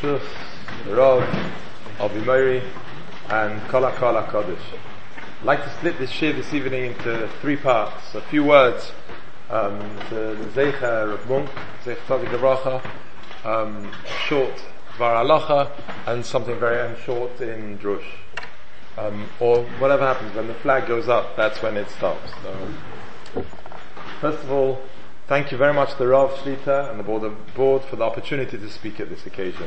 B'Shus, Rav, Avimori, and Kol HaKol HaKodesh. I'd like to split this shiur this evening into three parts. A few words um, to the Zeicha Rav Munk, Tzadik Avracha, um, short Var Alocha, and something very short in Drush. Um, or whatever happens, when the flag goes up, that's when it stops. So, first of all, thank you very much to Rav Shlita and the board, board for the opportunity to speak at this occasion.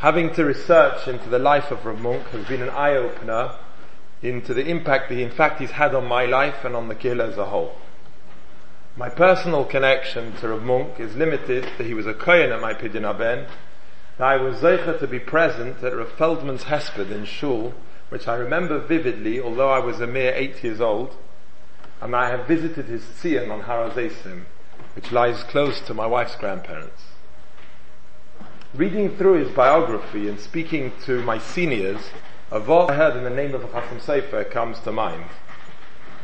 Having to research into the life of Rav Munk has been an eye-opener into the impact that in fact he's had on my life and on the Kehillah as a whole. My personal connection to Rav Munk is limited that he was a Kohen at my Pidyon Aben, that I was Zeicha to be present at Rav Feldman's Hesped in Shul, which I remember vividly, although I was a mere eight years old, and I have visited his Tzion on Har HaZeisim, which lies close to my wife's grandparents. Reading through his biography and speaking to my seniors, a verse I heard in the name of the Chasam Sofer comes to mind.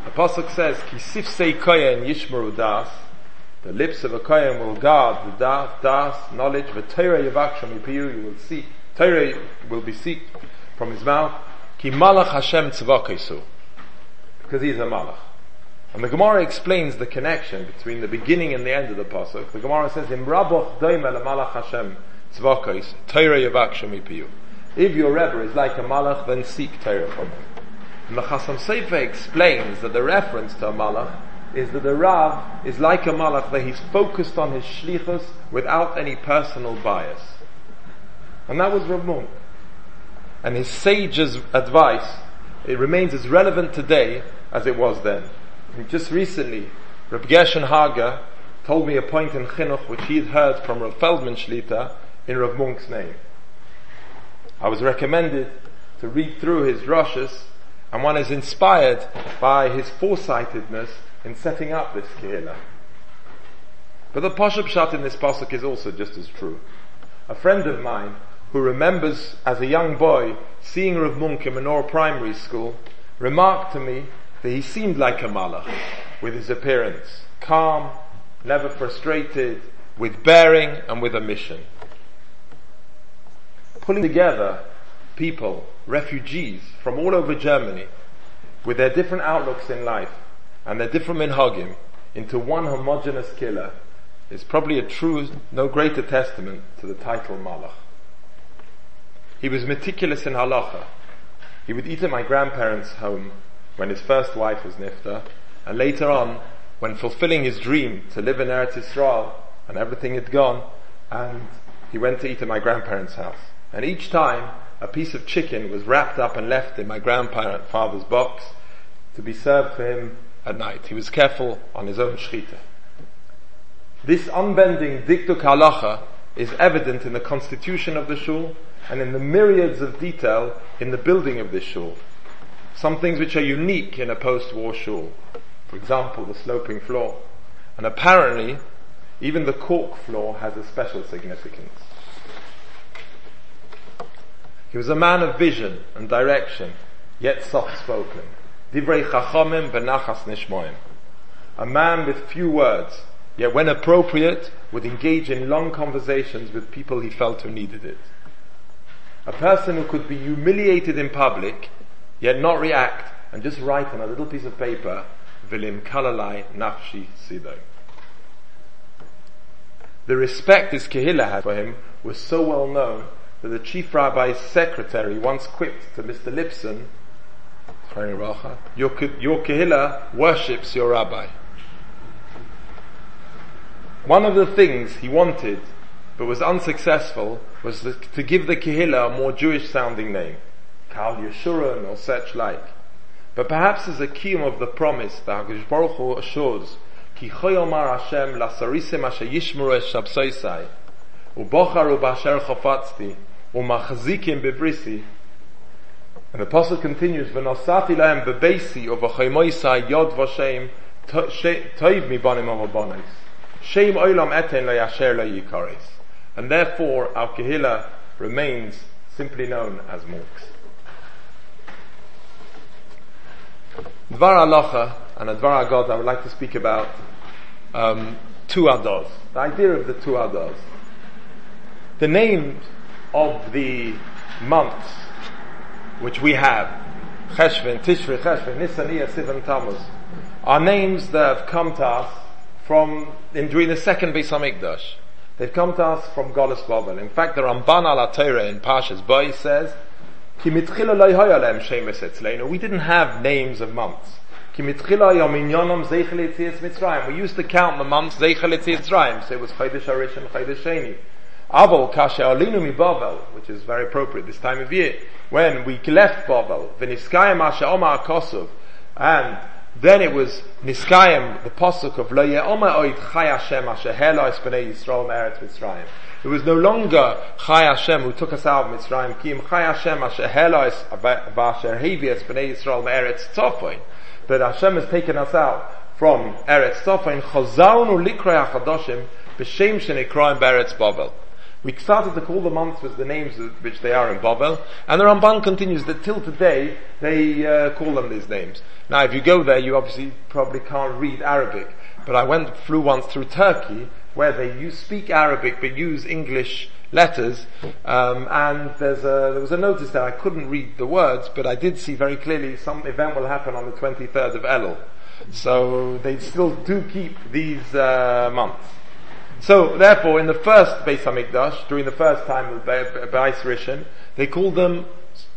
The Pasuk says, Ki sifsei koyen yishmaru das, the lips of a kohen will guard the das, das, knowledge, the Torah yavaksham ipiyu, you will see, Torah will be seeked from his mouth, Ki malach Hashem because he's a malach. And the Gemara explains the connection between the beginning and the end of the pasuk. The Gemara says, "Im raboch doimel malach Hashem tzvakos Torah yavak shemipiyu." If your Rebbe is like a malach, then seek Torah from him. And the Chasam Sofer explains that the reference to a malach is that the Rav is like a malach, that he's focused on his shlichus without any personal bias. And that was Rav Munk. And his sage's advice, it remains as relevant today as it was then. Just recently, Reb Gershon Hager told me a point in Chinuch which he had heard from Rav Feldman Shlita in Rav Munk's name. I was recommended to read through his rushes, and one is inspired by his foresightedness in setting up this kehillah. But the Pashup Shat in this pasuk is also just as true. A friend of mine who remembers as a young boy seeing Rav Munk in Menorah Primary School remarked to me that he seemed like a malach with his appearance, calm, never frustrated, with bearing and with a mission. Pulling together people, refugees from all over Germany, with their different outlooks in life and their different minhagim into one homogenous kehillah is probably a true, no greater testament to the title malach. He was meticulous in halacha. He would eat at my grandparents' home when his first wife was Nifta, and later on, when fulfilling his dream to live in Eretz Yisrael, and everything had gone, and he went to eat at my grandparents' house. And each time, a piece of chicken was wrapped up and left in my grandfather's box to be served for him at night. He was careful on his own shchita. This unbending diktuk halacha is evident in the constitution of the shul and in the myriads of detail in the building of this shul some things which are unique in a post-war shul. For example, the sloping floor. And apparently, even the cork floor has a special significance. He was a man of vision and direction, yet soft-spoken. Divrei chachomim benachas nishmoim. A man with few words, yet when appropriate, would engage in long conversations with people he felt who needed it. A person who could be humiliated in public, yet not react and just write on a little piece of paper, Vilim kalalai nafshi sidoi. The respect his Kehillah had for him was so well known that the chief rabbi's secretary once quipped to Mr. Lipson, your, your Kehillah worships your rabbi. One of the things he wanted, but was unsuccessful, was to give the Kehillah a more Jewish sounding name. Kal Yeshurun or such like. But perhaps as a key of the promise that HaKadosh Baruch Hu assures, Ki choyomar Hashem lasarisim asher yishmuru es shabsoisai, ubocharu b'asher chofatzti, umachzikim bebrisi, and the apostle continues, "V'nosati lahem bebeisi of v'chaymoisai yod v'shem toiv mi banim avabonis. Shem eten lo yasher lo yikaris." And therefore, our kehillah remains simply known as Munks. Dvar Alocha and Dvar Agod, I would like to speak about um, two Ados. The idea of the two Ados. The names of the months which we have, Cheshvan, Tishri, Cheshvan, Nisan, Iyar, Sivan, Tammuz, are names that have come to us from, in, during the second Beis. They've come to us from Golis Babel. In fact, the Ramban al Torah in Pashas Boy says, we didn't have names of months. We used to count the months Zeichel so it was Chodesh Arish and Chodesh Sheni. Aval Kasha Alinu mi Bavel, which is very appropriate this time of year, when we left Bavel, Veniskayim Asha Omar Kosov, and then it was Niskayim, the posuk of Lo Ye'oma Oid Chai Hashem Asher Helo B'nei Yisrael Meretz Mitzrayim. It was no longer Chai Hashem who took us out of Mitzrayim, Kim Chai Hashem Asher Helo V'asher Hevies B'nei Yisrael Meretz Tzofoin. But Hashem has taken us out from Eretz Tzofoin, Chazalnu Likrei HaChadoshim, B'Shem Shenekraim Beretz Bavel. We started to call the months with the names which they are in Babel, and the Ramban continues that till today they uh, call them these names. Now, if you go there, you obviously probably can't read Arabic, but I went flew once through Turkey where they use, speak Arabic but use English letters, um, and there's a, there was a notice that I couldn't read the words, but I did see very clearly some event will happen on the 23rd of Elul. So they still do keep these uh, months. So therefore, in the first Beis Hamikdash, during the first time of Beis Rishon, they called them.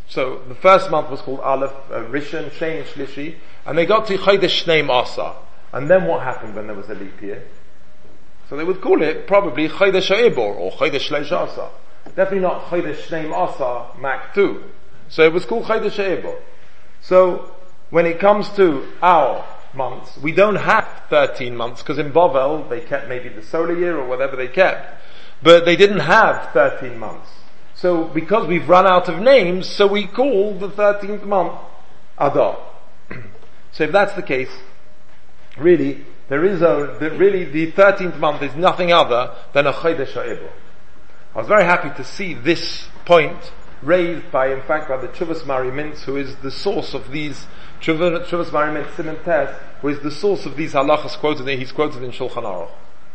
So the first month was called Aleph uh, Rishon, Shein, Shlishi, and they got to Chodesh Shneim Asa. And then what happened when there was a leap year? So they would call it probably Chodesh Eibor or Chodesh Shleish Asa. Definitely not Chodesh Shneim Asa Mak 2. So it was called Chodesh Eibor. So when it comes to our months. We don't have 13 months because in Bovel they kept maybe the solar year or whatever they kept. But they didn't have 13 months. So because we've run out of names, so we call the 13th month Adar. so if that's the case, really, there is a, the, really the 13th month is nothing other than a Chodesh HaEbor. I was very happy to see this point raised by, in fact, by the Chuvas Mari Mintz, who is the source of these Chuvas Mari Mintz Simon Tess, who is the source of these halachas quoted. In, he's quoted in Shulchan Aruch,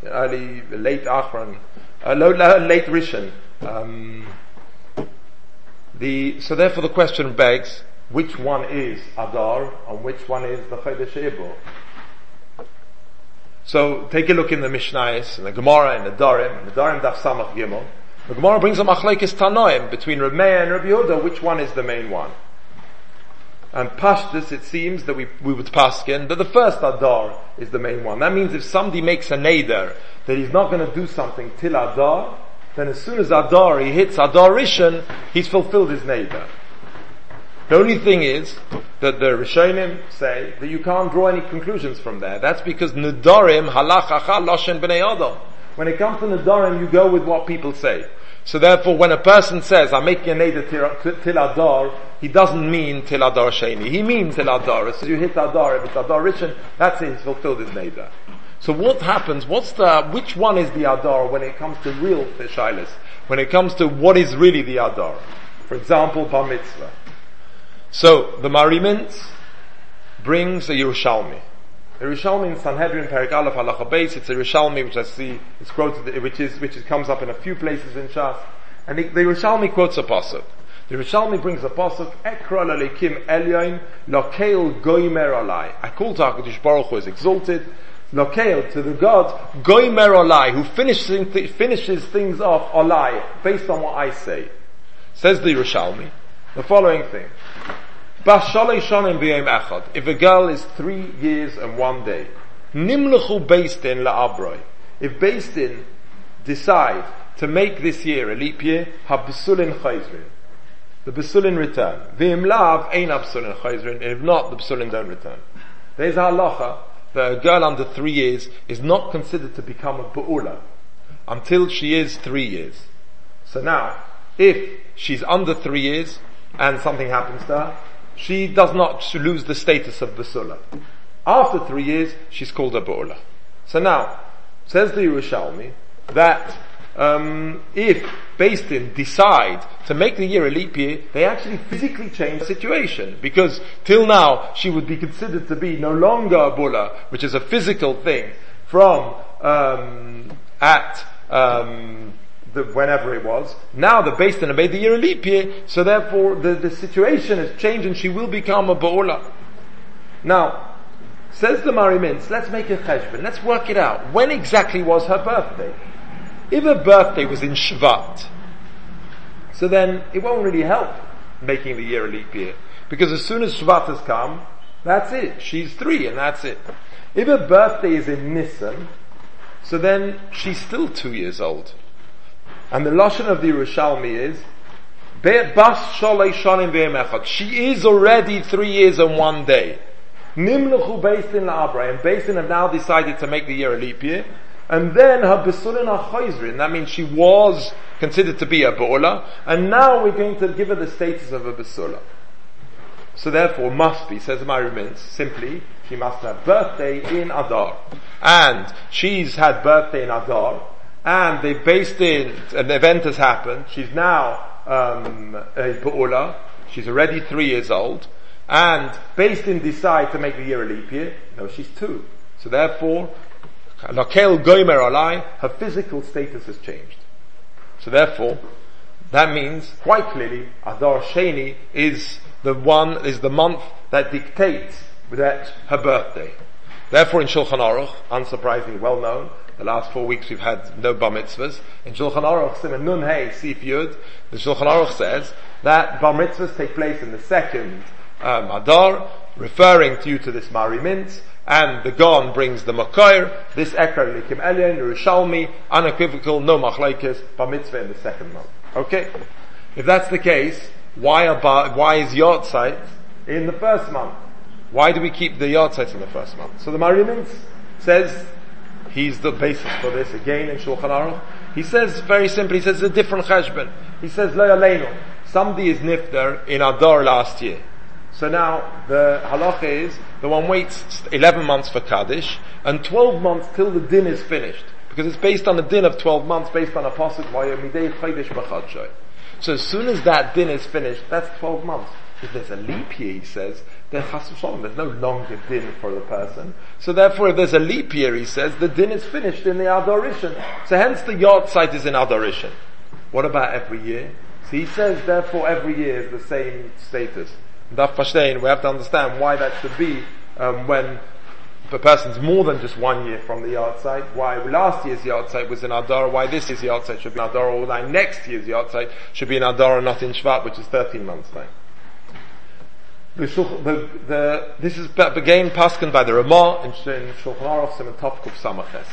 early, late Achron, uh, late Rishon. Um, the, so therefore the question begs, which one is Adar and which one is the Chodesh Ebor? So take a look in the Mishnayos, and the Gemara, and the Darim, the Darim Daf Samach Gimel. The Gemara brings a machlekes Tanoim between Rabbi and Rabbi Yehuda, which one is the main one? And Pashtus, it seems that we, we would paskin that the first Adar is the main one. That means if somebody makes a neder that he's not going to do something till Adar, then as soon as Adar, he hits Adar Rishon, he's fulfilled his neder. The only thing is that the Rishonim say that you can't draw any conclusions from there. That's because Nedarim halach loshen b'nei Adam. When it comes to Nedarim, you go with what people say. So therefore, when a person says, I'm making a neder till Adar, he doesn't mean till Adar Sheni. He means till Adar. As you hit Adar, if it's Adar Rishon, that's it, he's fulfilled his neder. So what happens, what's the, which one is the Adar when it comes to real Shilas? When it comes to what is really the Adar? For example, Bar Mitzvah. So, the Marimint brings a Yerushalmi. The Rishalmi in Sanhedrin, Perik Aleph, Halacha Beis, it's a Rishalmi which I see, is quoted, which is, which comes up in a few places in Shas. And the, Rishalmi quotes a pasuk. The Rishalmi brings a pasuk, Ekra lalikim elyoin, lokeil goimer alai. I call HaKadosh Baruch Hu is exalted, lokeil, to the God, goimer alai, who finishes, finishes things off alai, based on what I say. Says the Rishalmi, the following thing. If a girl is three years and one day, Nimlechu Beistin la'abroi. If Beistin decide to make this year a leap year, ha-besulin chayzrin. The besulin return. V'im lav ein besulin chayzrin. If not, the besulin don't return. There's halacha that a girl under three years is not considered to become a bu'ula until she is three years. So now, if she's under three years and something happens to her, she does not lose the status of Basula. After three years, she's called a Ba'ula. So now, says the Yerushalmi, that um, if Din decide to make the year a leap year, they actually physically change the situation. Because till now, she would be considered to be no longer a Bula, which is a physical thing, from um, at um, the, whenever it was. Now the Beis Din made the year a leap year, so therefore the, the situation has changed and she will become a Ba'ula. Now, says the Mari Mintz, let's make a cheshbon, let's work it out. When exactly was her birthday? If her birthday was in Shvat, so then it won't really help making the year a leap year. Because as soon as Shvat has come, that's it. She's three and that's it. If her birthday is in Nisan, so then she's still two years old. And the Lashon of the Yerushalmi is, she is already three years and one day. Nimluchu based in Abra, and based in have now decided to make the year a leap year. And then her besulin are that means she was considered to be a bo'ula, and now we're going to give her the status of a besula. So therefore must be, says the Mintz, simply, she must have birthday in Adar. And she's had birthday in Adar, and they based in, an event has happened, she's now um, a Ba'ula, she's already three years old, and based in decide to make the year a leap year, no, she's two. So therefore, Goimer Alai, her physical status has changed. So therefore, that means quite clearly, Adar Sheni is the one, is the month that dictates that her birthday. Therefore in Shulchan Aruch, unsurprisingly well known, the last four weeks we've had no bar mitzvahs. In Shulchan Aruch, Simon Nun Hey, Sif Yud, the Shulchan Aruch says that bar mitzvahs take place in the second um, Adar, referring to you to this Mari Mintz, and the Gon brings the Makar, this Ekar Likim Elyon, Yerushalmi, unequivocal, no machlaikis, bar mitzvah in the second month. Okay? If that's the case, why, are, why is Yortzeit in the first month? Why do we keep the Yortzeit in the first month? So the Mari Mintz says, he's the basis for this again in Shulchan Aruch. He says very simply, he says it's a different cheshbon. He says, Lo. Somebody is nifter in Adar last year. So now the halacha is the one waits 11 months for Kaddish and 12 months till the din is finished. Because it's based on a din of 12 months, based on a pasuk, So as soon as that din is finished, that's 12 months. If there's a leap year, he says, then there's no longer din for the person. So therefore, if there's a leap year, he says, the din is finished in the adoration. So hence the Yortzeit is in adoration. What about every year? So he says, therefore, every year is the same status. Daf Pashtain, we have to understand why that should be um, when the person's more than just one year from the Yortzeit, why last year's Yortzeit was in Adar, why this year's Yortzeit should be in Adar, or why next year's Yortzeit should be in Adar and not in Shvat, which is 13 months time. The, the, the, this is again paskin by the Ramah in, Shulchan Aruch Simon Samaches.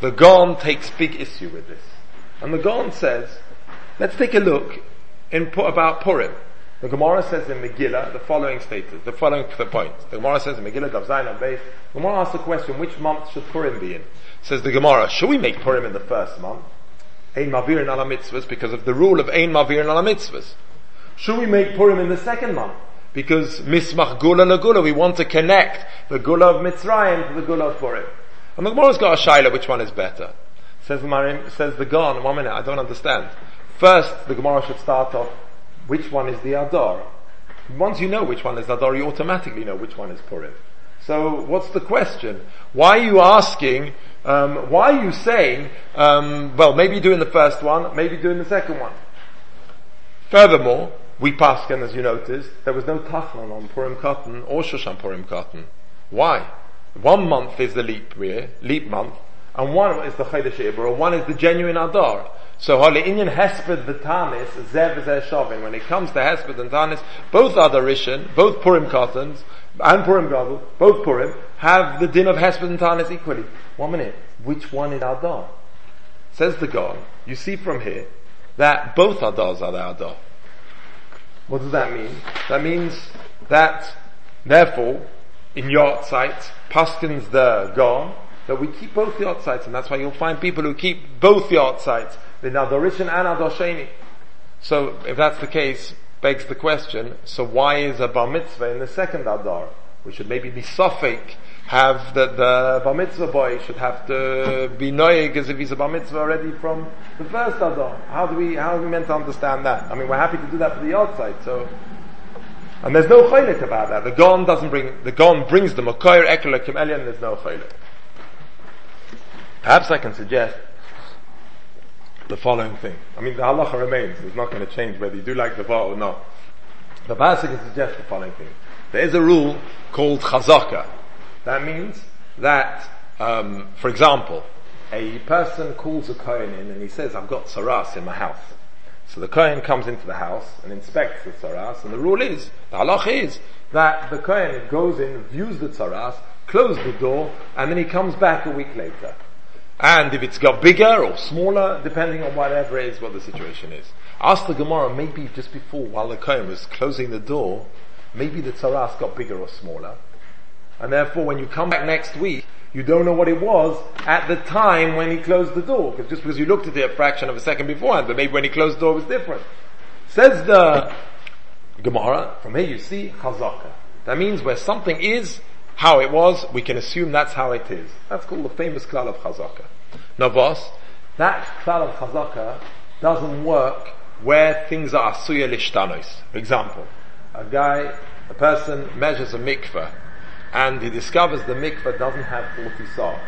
The Gon takes big issue with this. And the Gon says, let's take a look in about Purim. The Gemara says in Megillah the following statement, the following point. The Gemara says in Megillah Dav Zayin Beis, the Gemara asks the question, which month should Purim be in? Says the Gemara, should we make Purim in the first month? Ein Mavir and Ala Mitzvahs, because of the rule of Ein Mavir and Ala Mitzvahs. Should we make Purim in the second month? Because Mismach Gula Nagula, we want to connect the Gula of Mitzrayim to the Gula of Purim. And the Gemara's got a shaila, which one is better? Says the Marim, says the Gon, one minute, I don't understand. First, the Gemara should start off which one is the Adar. Once you know which one is Adar, you automatically know which one is Purim. So what's the question? Why are you asking, um, why are you saying, um, well, maybe doing the first one, maybe doing the second one? Furthermore, we paskin, as you noticed, there was no tachlan on Purim cotton or Shoshan Purim cotton. Why? One month is the leap year, leap month, and one is the Chodesh and one is the genuine Adar. So Hali Inyan Hesped V'Tanis, Zev Shovin. When it comes to Hesped and Tanis, both Adarishan, both Purim Cottons, and Purim Gadol, both Purim, have the din of Hesped and Tanis equally. One minute, which one is Adar? Says the Gaon, you see from here, that both Adars are the Adar. What does that mean? That means that, therefore, in Yortzeit, Paskins the Gaon, that we keep both the sites, and that's why you'll find people who keep both the sites the Nadorishan and Adosheni. So if that's the case, begs the question, so why is a bar mitzvah in the second Adar? We should maybe be suffik, have that the bar mitzvah boy should have to be noyig as if he's a bar mitzvah already from the first Adar. How do we, how are we meant to understand that? I mean, we're happy to do that for the outside, so and there's no chaylik about that. The Gon doesn't bring, the Gon brings the Makoyer Ekele Kimelian, there's no chaylik. Perhaps I can suggest the following thing. I mean, the halacha remains. It's not going to change whether you do like the bar or not. The Basik suggests the following thing. There is a rule called chazaka. That means that, um, for example, a person calls a Kohen in and he says, I've got saras in my house. So the Kohen comes into the house and inspects the saras, and the rule is, the halach is, that the Kohen goes in, views the saras, closes the door, and then he comes back a week later. And if it's got bigger or smaller, depending on whatever it is, what the situation is. Ask the Gemara, maybe just before, while the Kohen was closing the door, maybe the tzaras got bigger or smaller. And therefore, when you come back next week, you don't know what it was at the time when he closed the door. Because just because you looked at it a fraction of a second beforehand, but maybe when he closed the door was different. Says the Gemara, from here you see chazaka. That means where something is how it was, we can assume that's how it is. That's called the famous klal of chazaka. Navos, that klal of chazaka doesn't work where things are asuya lishtanos. For example, a guy, a person measures a mikveh and he discovers the mikveh doesn't have 40 saw.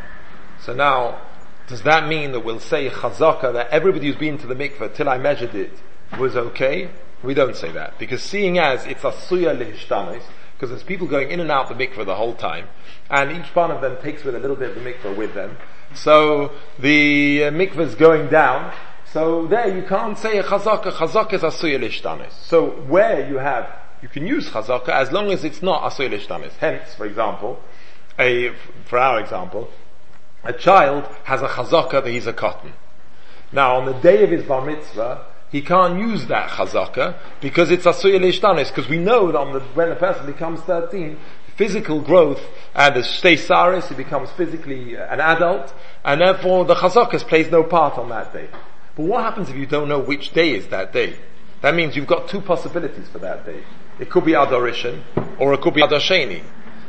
So now, does that mean that we'll say chazaka that everybody who's been to the mikveh till I measured it was okay? We don't say that because seeing as it's asuya lishtanos, because there's people going in and out the mikveh the whole time, and each one of them takes with a little bit of the mikveh with them. So the uh, is going down, so there you can't say chazaka. Chazaka is asuya lishtanis. So where you have, you can use chazaka as long as it's not asuya lishtanis. Hence, for example, a, for our example, a child has a chazaka that he's a cotton. Now on the day of his bar mitzvah, he can't use that chazaka because it's asuya lishtanis because we know that the, when a person becomes 13, physical growth and as saris, he becomes physically uh, an adult, and therefore the chazakas plays no part on that day. But what happens if you don't know which day is that day? That means you've got two possibilities for that day. It could be Adarishan, or it could be Adar Sheni.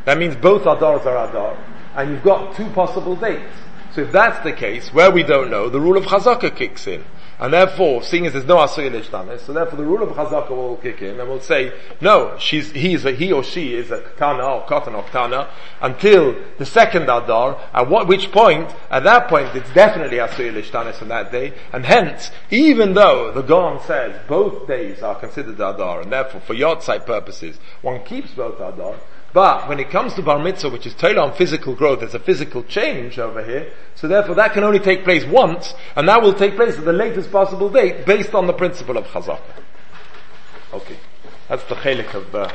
That means both Adars are Adar, and you've got two possible dates. So if that's the case, where we don't know, the rule of Chazaka kicks in. And therefore, seeing as there's no Asuyah Lishtanis, eh, so therefore the rule of Chazaka will kick in and will say, no, she's, he is a, he or she is a Ketana or Katan or Ketana until the second Adar, at what, which point, at that point, it's definitely Asuyah Lishtanis eh, on that day, and hence, even though the Gaon says both days are considered Adar, and therefore for Yotzai purposes, one keeps both Adar, but when it comes to bar mitzvah, which is totally on physical growth, there's a physical change over here. So therefore that can only take place once, and that will take place at the latest possible date based on the principle of chazaka. Okay. That's the chelik of the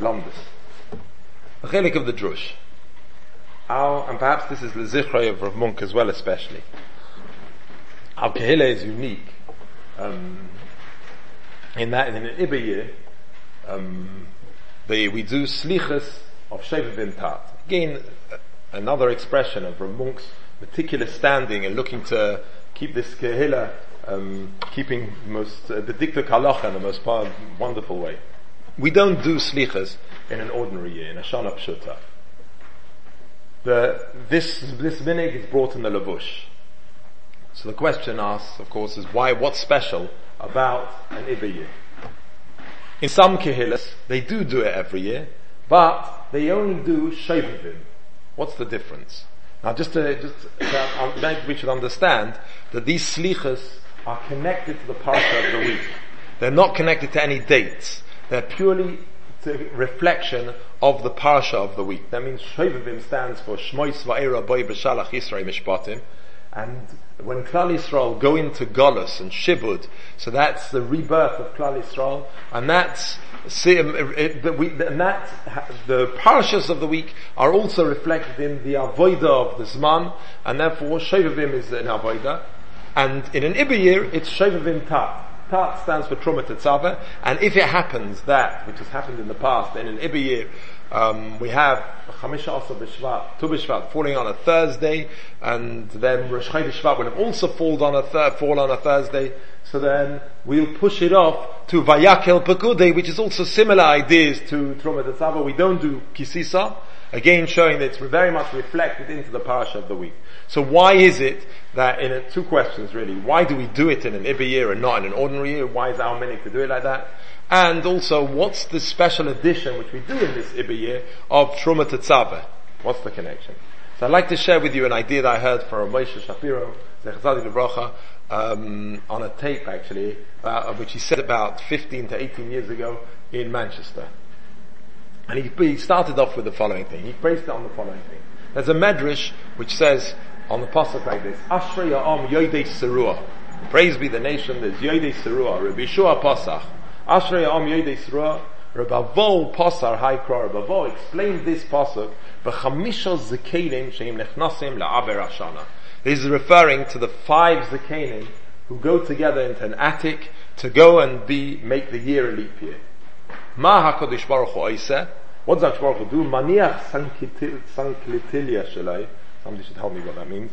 lomdus. The chelik of the drush. Our, and perhaps this is the zichra of Rav Munk as well especially. Our kehila is unique. Um, in that, in an Ibayir, um, they, we do slichas of Shevivim Tat. Again, another expression of Rav Munk's meticulous standing and looking to keep this kehila, um, keeping the most, uh, the dikta kalacha in the most part, wonderful way. We don't do slichas in an ordinary year, in a shana pshuta. The, this, this minig is brought in the lavush. So the question asks, of course, is why, what's special about an Iba in some kehilas, they do do it every year, but they only do Shovavim. What's the difference? Now just to, just to, uh, maybe we should understand that these slichas are connected to the parsha of the week. They're not connected to any dates. They're purely a reflection of the parsha of the week. That means Shovavim stands for Shmois Va'era Boy B'Shalach Yisrael Mishpatim. And when Klal Yisrael go into Golos and Shibud, so that's the rebirth of Klal Yisrael, and that's see, um, and that the parashas of the week are also reflected in the avoida of the Zman, and therefore Shovavim is an avoida, and in an Ibiyir it's Shovavim Tat. Tat stands for Truma Tetzava, and if it happens that, which has happened in the past, then in an Ibiyir, um, we have Chamisha also B'Shvat, Tu B'Shvat falling on a Thursday, and then Rosh Shvat will have also fallen on a th- fall on a Thursday. So then we'll push it off to Vayakel Pekude, which is also similar ideas to Truma. We don't do Kisisa, again showing that it's very much reflected into the parasha of the week. So why is it that in a, two questions really, why do we do it in an Iba year and not in an ordinary year? Why is our many to do it like that? And also, what's the special edition which we do in this Iba year of Truma Tetzaveh? What's the connection? So I'd like to share with you an idea that I heard from Moshe Shapiro, Zechazadi Levracha, um, on a tape actually, uh, which he said about 15 to 18 years ago in Manchester. And he, he started off with the following thing. He based it on the following thing. There's a medrash which says on the pasuk like this: Ashrei Ya'am Yodei Serua. Praise be the nation. There's Yodei Serua. Rabbi Shua Pasach. Ashrei Ya'am Yodei Serua. Rabbi Vol Pasar Haikra. Rabbi explained this pasuk. B'chamisha zekelim sheim nechnasim la'aber ashana. This is referring to the five zekelim who go together into an attic to go and be make the year a leap year. Ma HaKadosh Baruch Hu What does HaKadosh Baruch Hu do? Maniach sanklitilia shalai. Somebody should help me what that means.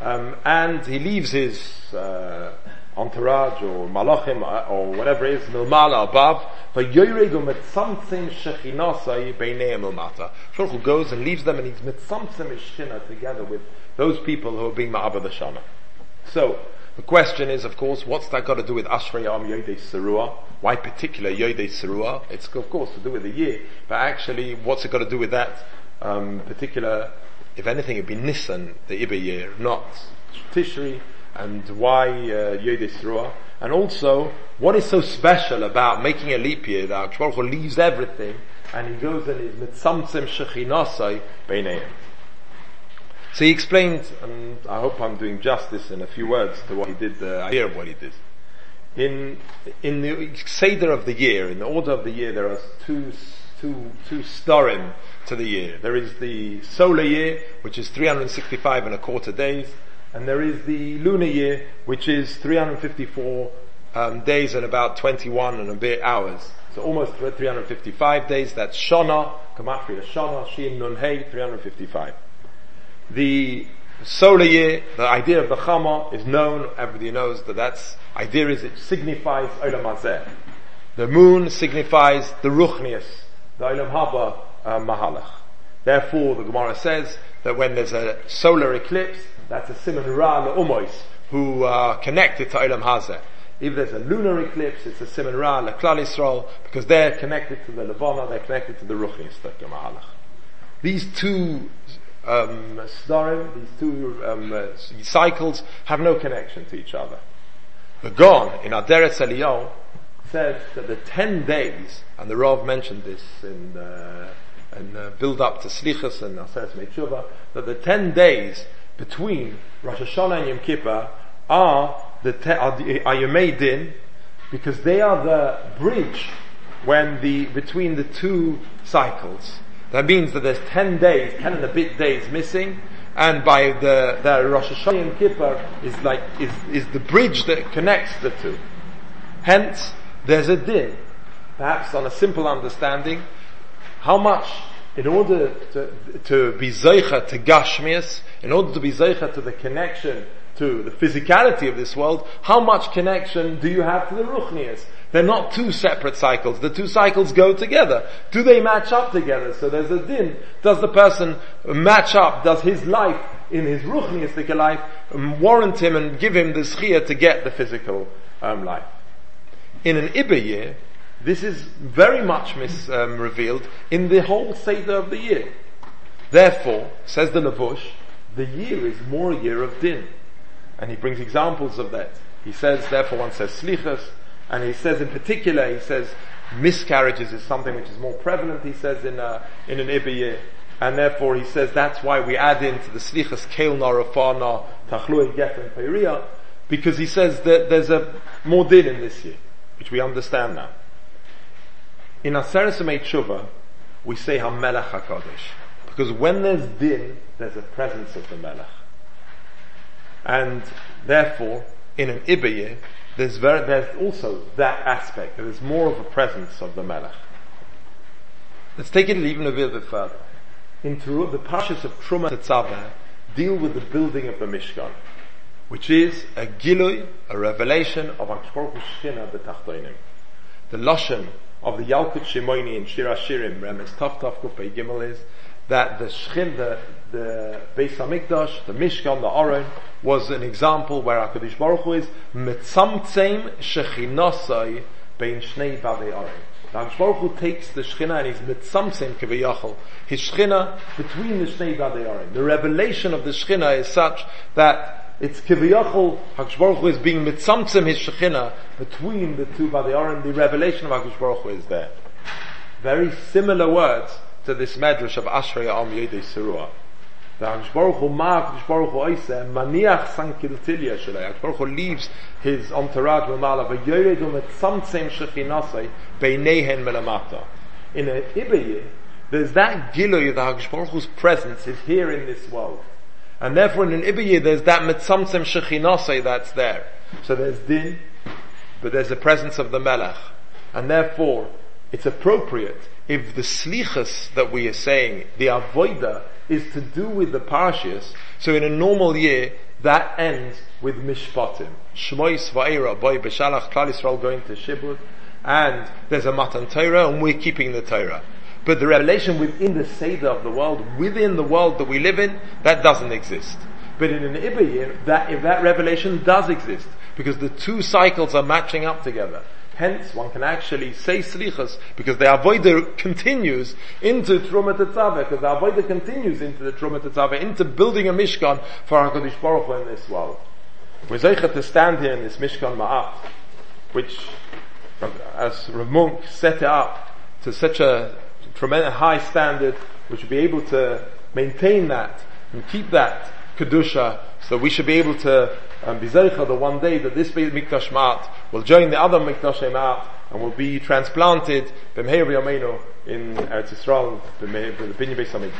Um, and he leaves his uh, entourage or malachim uh, or whatever it is milmala above. But yoredu mitzamtzim shechinasai beinei milmata. Baruch goes and leaves them, and he's mitzamtzim shechina together with those people who are being ma'abah the shana. So the question is, of course, what's that got to do with Ashrei Am Yodei Serua? Why particular Yodei Serua? It's of course to do with the year, but actually, what's it got to do with that um, particular? If anything, it'd be Nissan, the Iber year, not Tishri, and why uh, Yodei And also, what is so special about making a leap year that Baruch leaves everything and he goes and is mitzamtzim shechinasai beineim? So he explained, and I hope I'm doing justice in a few words to what he did, the idea of what he did. In, in the Seder of the year, in the order of the year, there are two, two, two starim to the year. There is the solar year, which is 365 and a quarter days, and there is the lunar year, which is 354 um, days and about 21 and a bit hours. So almost 355 days. That's Shana, Kamatri Shana, Shin Nun Hey, 355. The solar year, the idea of the Chama is known, everybody knows that that's, idea is it signifies Olam. The moon signifies the Ruchnius, the Olam Haba uh, Mahalach. Therefore, the Gemara says that when there's a solar eclipse, that's a Simon Ra Umois, who are connected to Olam Hazeh. If there's a lunar eclipse, it's a Simon Ra Klal Yisrael, because they're connected to the Levana, they're connected to the Mahalach. These two um, these two um, uh, cycles have no connection to each other. The Gon in Aderet Eliyahu says that the ten days, and the Rav mentioned this in uh, and uh, build up to Slichas and Aseres Meitzhuva, that the ten days between Rosh Hashanah and Yom Kippur are the te- are, Din, because they are the bridge when the between the two cycles. That means that there's 10 days, 10 and a bit days missing, and by the, the Rosh Hashanah and Kippur is like, is, is the bridge that connects the two. Hence, there's a din. Perhaps on a simple understanding, how much in order to, to be zeicha to gashmias, in order to be zeicha to the connection to the physicality of this world, how much connection do you have to the ruchnias? They're not two separate cycles. The two cycles go together. Do they match up together? So there's a din. Does the person match up? Does his life in his ruchniistic life warrant him and give him the schia to get the physical um, life? In an Iber year, this is very much mis, um, revealed in the whole Seder of the year. Therefore, says the Lavush, the year is more a year of din. And he brings examples of that. He says, therefore one says slichas, and he says in particular, he says miscarriages is something which is more prevalent, he says in, a, in an Iber And therefore he says that's why we add into the Slichas Kel Narafana Tachlui Gefen Peiria, because he says that there's a more din in this year, which we understand now. In Aseres Tshuva, we say HaMelech HaKadosh. Because when there's din, there's a presence of the Melech. And therefore, in an Iber there's, there's also that aspect. There's more of a presence of the Melech. Let's take it even a little bit further. In Teru, the Pashas of Truma Tetzaveh deal with the building of the Mishkan, which is a gilui, a revelation of Akshkorku Shechina B'tachtoinim. The Lashon of the Yalkut Shimoni in Shir Hashirim, Remes Tav Tav Kufay Gimel is that the Shechin, the, the Beis Hamikdash, the Mishkan, the Aron, was an example where HaKadosh Baruch Hu is mitzamtzeim shechinosai bein shnei bavei Aron. HaKadosh Baruch Hu takes the Shechina and he's mitzamtzeim keviyachol. His Shechina between the shnei bavei Aron. The revelation of the Shechina is such that it's kiviyachol, HaKadosh Baruch Hu is being mitzamtzim his Shekhinah between the two Badiyarim, the revelation of HaKadosh Baruch Hu is there. Very similar words to this medrash of Ashrei Am Yedei Serua. The HaKadosh Baruch Hu ma HaKadosh Baruch Hu oise, maniach sankiltilya shalei. HaKadosh Baruch Hu leaves his entourage v'mala v'yored u'metzamtzim Shekhinasai beinehen melamata. In a Ibayeh, there's that Giloy, the HaKadosh Baruch Hu's presence is here in this world. And therefore in an Ibayeh there's that Mitzamtzem Shechinase that's there. So there's Din, but there's the presence of the Melech. And therefore, it's appropriate if the slichas that we are saying, the avoida, is to do with the parshas, so in a normal year, that ends with mishpatim. Shmois va'era, boy b'shalach, Klal Yisrael going to Shibud, and there's a Matan Torah, and we're keeping the Torah. But the revelation within the Seder of the world, within the world that we live in, that doesn't exist. But in an Ibayir, that, if that revelation does exist, because the two cycles are matching up together. Hence, one can actually say slichas because the avodah continues into Truma Tetzaveh, because the avodah continues into the Truma Tetzaveh, into building a Mishkan for HaKadosh Baruch Hu in this world. We're zeicha to stand here in this Mishkan Ma'at, which, as Rav Munk set it up to such a tremendous high standard, we should be able to maintain that and keep that kedusha, so we should be able to um, be zeicha the one day that this Mikdash Ma'at will join the other Mikdash Ma'at and will be transplanted b'meir v'yameinu in Eretz Yisrael, b'meir b'pinyin Beis HaMikdash.